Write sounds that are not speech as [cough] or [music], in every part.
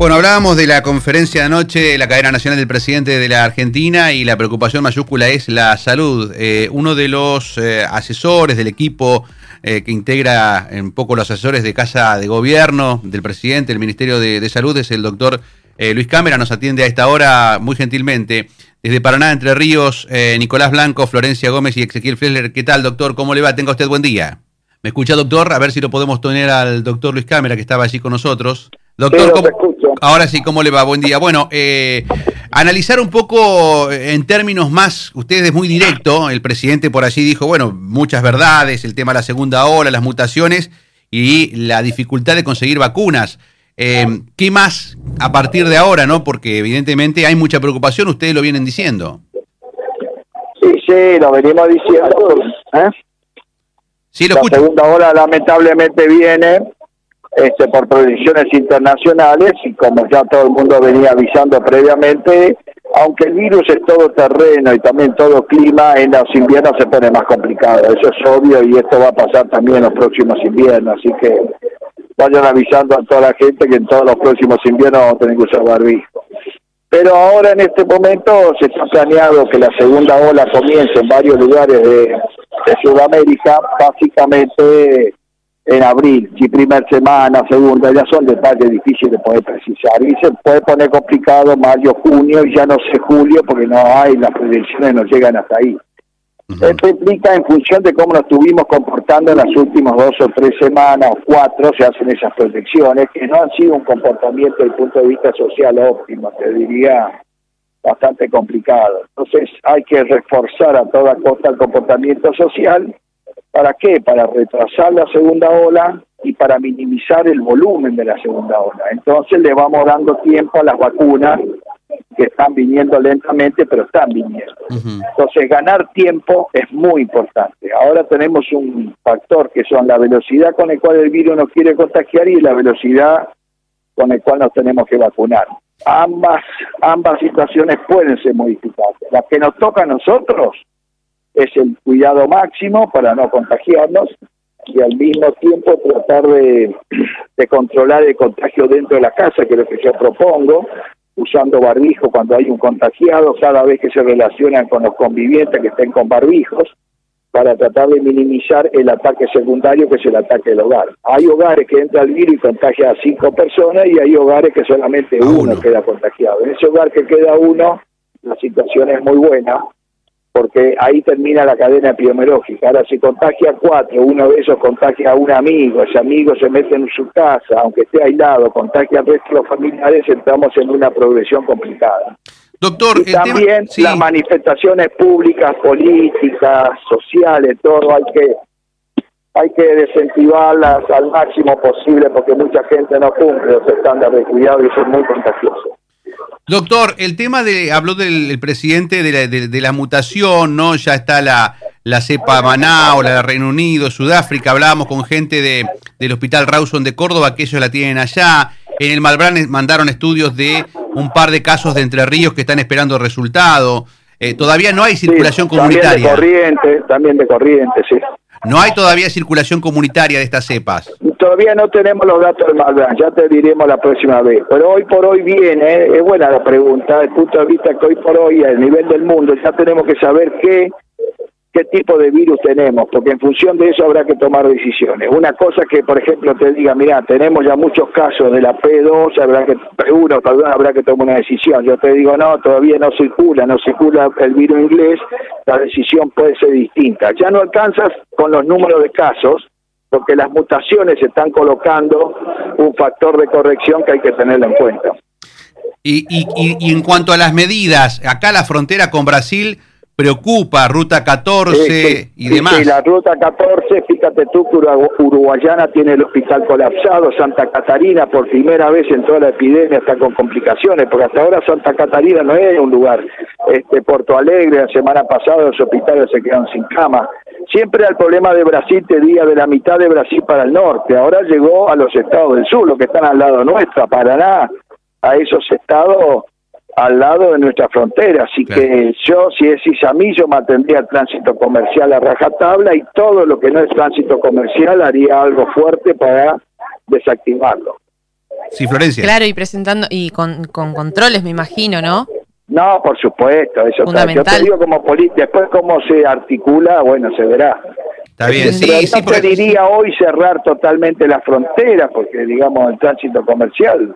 Bueno, hablábamos de la conferencia de anoche de la cadena nacional del presidente de la Argentina y la preocupación mayúscula es la salud. Eh, uno de los eh, asesores del equipo eh, que integra un poco los asesores de Casa de Gobierno del presidente, del Ministerio de, Salud, es el doctor Luis Cámara. Nos atiende a esta hora muy gentilmente. Desde Paraná, Entre Ríos, Nicolás Blanco, Florencia Gómez y Ezequiel Flesler. ¿Qué tal, doctor? ¿Cómo le va? Tenga usted buen día. ¿Me escucha, doctor? A ver si lo podemos tener al doctor Luis Cámara, que estaba allí con nosotros. Doctor, ahora sí, ¿cómo le va? Buen día. Bueno, eh, analizar un poco en términos más, usted es muy directo, el presidente por allí dijo, bueno, muchas verdades, el tema de la segunda ola, las mutaciones y la dificultad de conseguir vacunas. Eh, ¿Qué más a partir de ahora, no? Porque evidentemente hay mucha preocupación, ustedes lo vienen diciendo. Sí, sí, lo venimos diciendo. ¿eh? la segunda ola lamentablemente viene este, por proyecciones internacionales y como ya todo el mundo venía avisando previamente, aunque el virus es todo terreno y también todo clima, en los inviernos se pone más complicado. Eso es obvio y esto va a pasar también en los próximos inviernos. Así que vayan avisando a toda la gente que en todos los próximos inviernos vamos a tener que usar barbijo. Pero ahora en este momento se está planeado que la segunda ola comience en varios lugares de, de Sudamérica, básicamente en abril, si primera semana, segunda, ya son detalles difíciles de poder precisar. Y se puede poner complicado mayo, junio, y ya no sé julio, porque no hay, las predicciones no llegan hasta ahí. Esto implica en función de cómo nos estuvimos comportando en las últimas dos o tres semanas o cuatro, se hacen esas proyecciones, que no han sido un comportamiento desde el punto de vista social óptimo, te diría bastante complicado. Entonces hay que reforzar a toda costa el comportamiento social. ¿Para qué? Para retrasar la segunda ola y para minimizar el volumen de la segunda ola. Entonces le vamos dando tiempo a las vacunas que están viniendo lentamente, pero están viniendo. Entonces ganar tiempo es muy importante. Ahora tenemos un factor que son la velocidad con el cual el virus nos quiere contagiar y la velocidad con el cual nos tenemos que vacunar ambas, ambas situaciones pueden ser modificadas. La que nos toca a nosotros es el cuidado máximo para no contagiarnos y al mismo tiempo tratar de, de controlar el contagio dentro de la casa, que es lo que yo propongo, usando barbijo cuando hay un contagiado, cada vez que se relacionan con los convivientes que estén con barbijos, para tratar de minimizar el ataque secundario que es el ataque del hogar. Hay hogares que entra el virus y contagia a cinco personas y hay hogares que solamente uno, queda contagiado. En ese hogar que queda uno, la situación es muy buena porque ahí termina la cadena epidemiológica. Ahora, si contagia a cuatro, uno de esos contagia a un amigo, ese amigo se mete en su casa, aunque esté aislado, contagia al resto de los familiares, entramos en una progresión complicada. Doctor, y también las manifestaciones públicas, políticas, sociales, todo hay que hay que desincentivarlas al máximo posible porque mucha gente no cumple los estándares de cuidado y es muy contagioso. Doctor, el tema de, habló del presidente de la, de, la, mutación, ¿no? Ya está la, la cepa Manao, la de Reino Unido, Sudáfrica, hablábamos con gente de, del Hospital Rawson de Córdoba, que ellos la tienen allá. En el Malbrán mandaron estudios de un par de casos de Entre Ríos que están esperando resultado. Eh, todavía no hay circulación comunitaria. También de corriente, también de corriente, sí. No hay todavía circulación comunitaria de estas cepas. Todavía no tenemos los datos del Malbrán, ya te diremos la próxima vez. Pero hoy por hoy viene, eh, es buena la pregunta, desde el punto de vista que hoy por hoy, a nivel del mundo, ya tenemos que saber qué qué tipo de virus tenemos, porque en función de eso habrá que tomar decisiones. Una cosa que, por ejemplo, te diga, mira, tenemos ya muchos casos de la P2, habrá que, uno, perdón, habrá que tomar una decisión. Yo te digo, no, todavía no circula, no circula el virus inglés, la decisión puede ser distinta. Ya no alcanzas con los números de casos, porque las mutaciones están colocando un factor de corrección que hay que tenerlo en cuenta. Y, y, y en cuanto a las medidas, acá la frontera con Brasil preocupa, Ruta 14 y demás. Sí, la Ruta 14, fíjate tú que Uruguayana tiene el hospital colapsado, Santa Catarina por primera vez en toda la epidemia está con complicaciones, porque hasta ahora Santa Catarina no es un lugar. Este Porto Alegre, la semana pasada los hospitales se quedaron sin cama. Siempre el problema de Brasil te diga de la mitad de Brasil para el norte, ahora llegó a los estados del sur, los que están al lado nuestro, Paraná, a esos estados al lado de nuestra frontera. Así que yo, si es mí, yo mantendría el tránsito comercial a rajatabla y todo lo que no es tránsito comercial haría algo fuerte para desactivarlo. Sí, Florencia. Claro, y presentando, y con, con controles, me imagino, ¿no? No, por supuesto, eso Fundamental. Está. Yo te digo como política, después cómo se articula, bueno, se verá. Está bien, sí, Pero sí, no hoy cerrar totalmente la frontera, porque digamos el tránsito comercial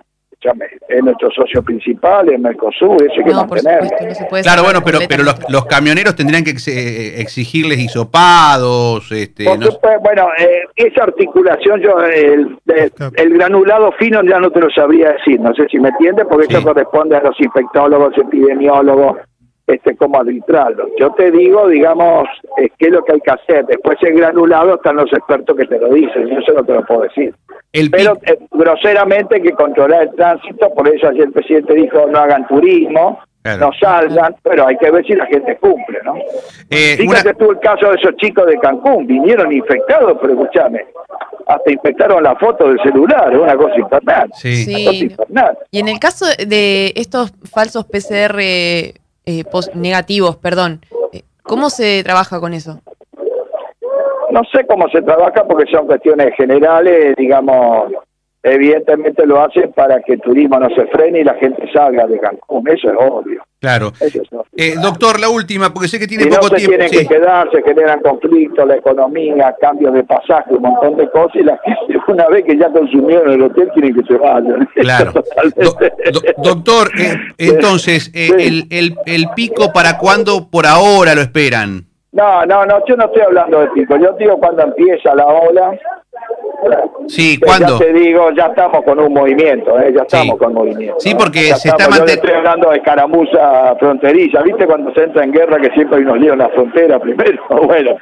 es nuestro socio principal, es Mercosur, eso hay que No, mantener. supuesto, no se puede Claro, bueno, pero, pero los, camioneros tendrían que ex- eh, exigirles hisopados, este, no supuesto, bueno, eh, esa articulación, yo el, el- el granulado fino ya no te lo sabría decir, no sé si me entiendes, porque Sí. eso corresponde a los infectólogos, epidemiólogos, este, cómo arbitrarlo. Yo te digo, digamos, eh, qué es lo que hay que hacer. Después el granulado están los expertos que te lo dicen, yo eso no te lo puedo decir. El Pero eh, groseramente hay que controlar el tránsito, por eso ayer el presidente dijo no hagan turismo, Claro. no salgan, pero hay que ver si la gente cumple, ¿no? eh, Fíjate una- tú el caso de esos chicos de Cancún, vinieron infectados, pero escúchame, hasta infectaron la foto del celular, es una cosa infernal. sí. Una cosa Sí. infernal. Y en el caso de estos falsos PCR eh, pos- negativos, perdón, eh, ¿cómo se trabaja con eso? No sé cómo se trabaja porque son cuestiones generales, digamos, evidentemente lo hacen para que el turismo no se frene y la gente salga de Cancún, eso es obvio. Claro. Eso es obvio. Eh, doctor, la última, porque sé que tiene Si no poco se tiempo. tienen Sí. que quedar, se generan conflictos, la economía, cambios de pasaje, un montón de cosas, y la gente [laughs] una vez que ya consumieron el hotel tienen que se vayan. Claro. Totalmente. [laughs] Do- do- doctor, eh, entonces, eh, el, el, el pico para cuándo por ahora lo esperan? No, no, no, yo no estoy hablando de pico, yo digo cuando empieza la ola. Sí, que ¿cuándo? Ya te digo, ya estamos con un movimiento, ¿eh? ya estamos Sí. con movimiento. Sí, ¿no? porque Ya se está estamos, yo le manten- estoy hablando de escaramuza fronteriza, ¿viste cuando se entra en guerra que siempre hay unos líos en la frontera primero? [laughs] Bueno,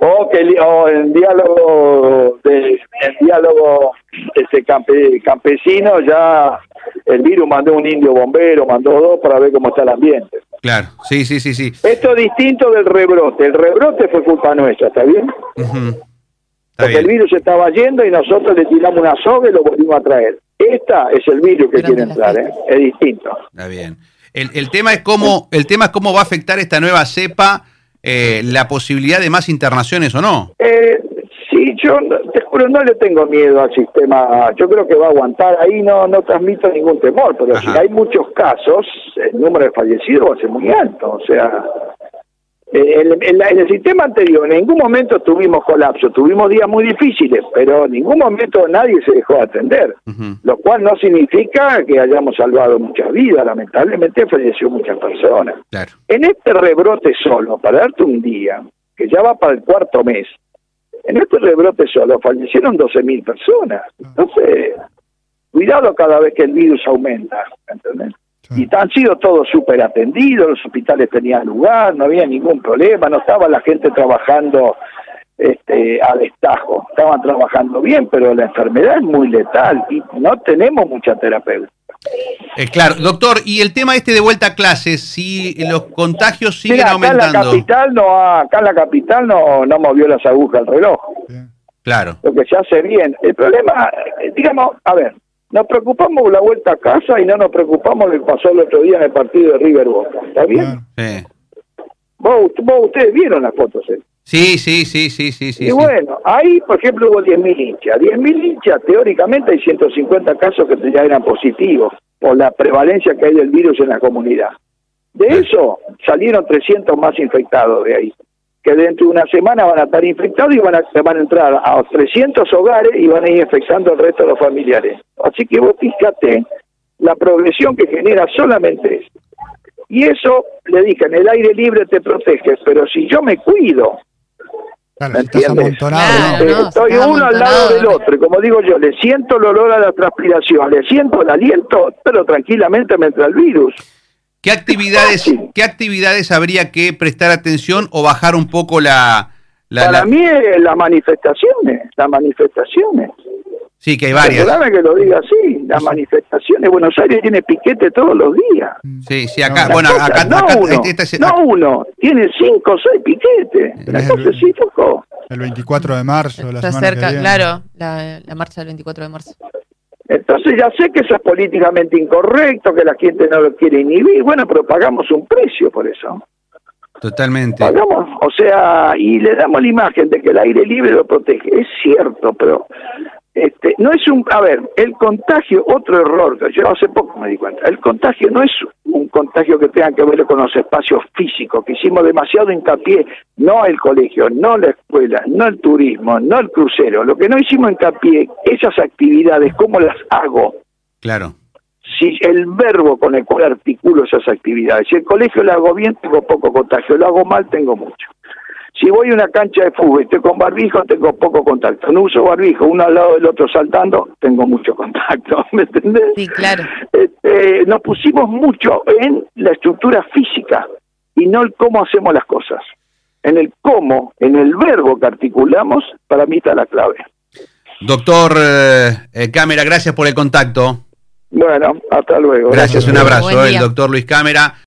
o que o en diálogo de en diálogo ese campe- campesino ya el virus mandó un indio bombero, mandó dos para ver cómo está el ambiente. Claro, sí, sí, sí, sí. Esto es distinto del rebrote, el rebrote fue culpa nuestra, ¿está bien? Está Porque el virus estaba yendo y nosotros le tiramos una soga y lo volvimos a traer. Esta es el virus que quiere entrar, ¿eh? es distinto. Está bien. El, el tema es cómo, el tema es cómo va a afectar esta nueva cepa eh, la posibilidad de más internaciones o no. Eh, sí, yo no- te juro, no le tengo miedo al sistema. Yo creo que va a aguantar. Ahí no, no transmito ningún temor, pero Ajá. si hay muchos casos, el número de fallecidos va a ser muy alto. O sea, en, en la- en el sistema anterior en ningún momento tuvimos colapso, tuvimos días muy difíciles, pero en ningún momento nadie se dejó atender. Lo cual no significa que hayamos salvado muchas vidas, lamentablemente falleció muchas personas. Claro. En este rebrote solo, para darte un día, que ya va para el cuarto mes, en este rebrote solo fallecieron 12.000 personas. Entonces, cuidado cada vez que el virus aumenta, ¿entendés? Y han sido todos súper atendidos, los hospitales tenían lugar, no había ningún problema, no estaba la gente trabajando este, a destajo, estaban trabajando bien, pero la enfermedad es muy letal y no tenemos mucha terapeuta. Eh, claro, doctor, y el tema este de vuelta a clases, si los contagios siguen Mira, acá en la aumentando. capital no acá en la capital no, no movió las agujas el reloj, Claro. lo que se hace bien. El problema, eh, digamos, a ver, nos preocupamos por la vuelta a casa y no nos preocupamos de lo que pasó el otro día en el partido de River Boca, ¿está bien? Sí. Vos, vos ustedes vieron las fotos, ¿eh? Sí, sí, sí, sí, sí, sí. y bueno, ahí, por ejemplo, hubo 10.000 hinchas. 10.000 hinchas, teóricamente hay 150 casos que ya eran positivos por la prevalencia que hay del virus en la comunidad. De eso salieron 300 más infectados de ahí, que dentro de una semana van a estar infectados y van a, van a entrar a 300 hogares y van a ir infectando al resto de los familiares. Así que vos fíjate la progresión que genera solamente eso. Y eso, le dije, en el aire libre te proteges, pero si yo me cuido, Claro, ¿Me si estás amontonado, Claro, ¿no? estoy está uno al lado del otro, y como digo yo, le siento el olor a la transpiración, le siento el aliento, pero tranquilamente me entra el virus. ¿Qué actividades, Fácil. qué actividades habría que prestar atención o bajar un poco la, la- Para la- mí las manifestaciones, las manifestaciones. Sí, que hay varias. Perdóname que lo diga así, las manifestaciones. Buenos Aires tiene piquete todos los días. Sí, sí, acá, La bueno, cosa, acá, no acá- uno, este- este- no uno, tiene cinco o seis piquetes. La cosa sí, Foucault. El 24 de marzo, la Está semana cerca, que viene. claro, la, la marcha del 24 de marzo. Entonces ya sé que eso es políticamente incorrecto, que la gente no lo quiere inhibir, bueno, pero pagamos un precio por eso. Totalmente. Pagamos, o sea, y le damos la imagen de que el aire libre lo protege. Es cierto, pero este, no es un, a ver, el contagio, otro error, que yo hace poco me di cuenta, el contagio no es un contagio que tenga que ver con los espacios físicos, que hicimos demasiado hincapié, no el colegio, no la escuela, no el turismo, no el crucero, lo que no hicimos hincapié, esas actividades, ¿cómo las hago? Claro. Si el verbo con el cual articulo esas actividades, si el colegio lo hago bien, tengo poco contagio, lo hago mal, tengo mucho. Si voy a una cancha de fútbol y estoy con barbijo, tengo poco contacto. No uso barbijo, uno al lado del otro saltando, tengo mucho contacto. [laughs] ¿Me entendés? Sí, claro. Este, nos pusimos mucho en la estructura física y no el cómo hacemos las cosas. En el cómo, en el verbo que articulamos, para mí está la clave. Doctor eh, eh, Cámara, gracias por el contacto. Bueno, hasta luego. Gracias, un abrazo. El doctor Luis Cámara.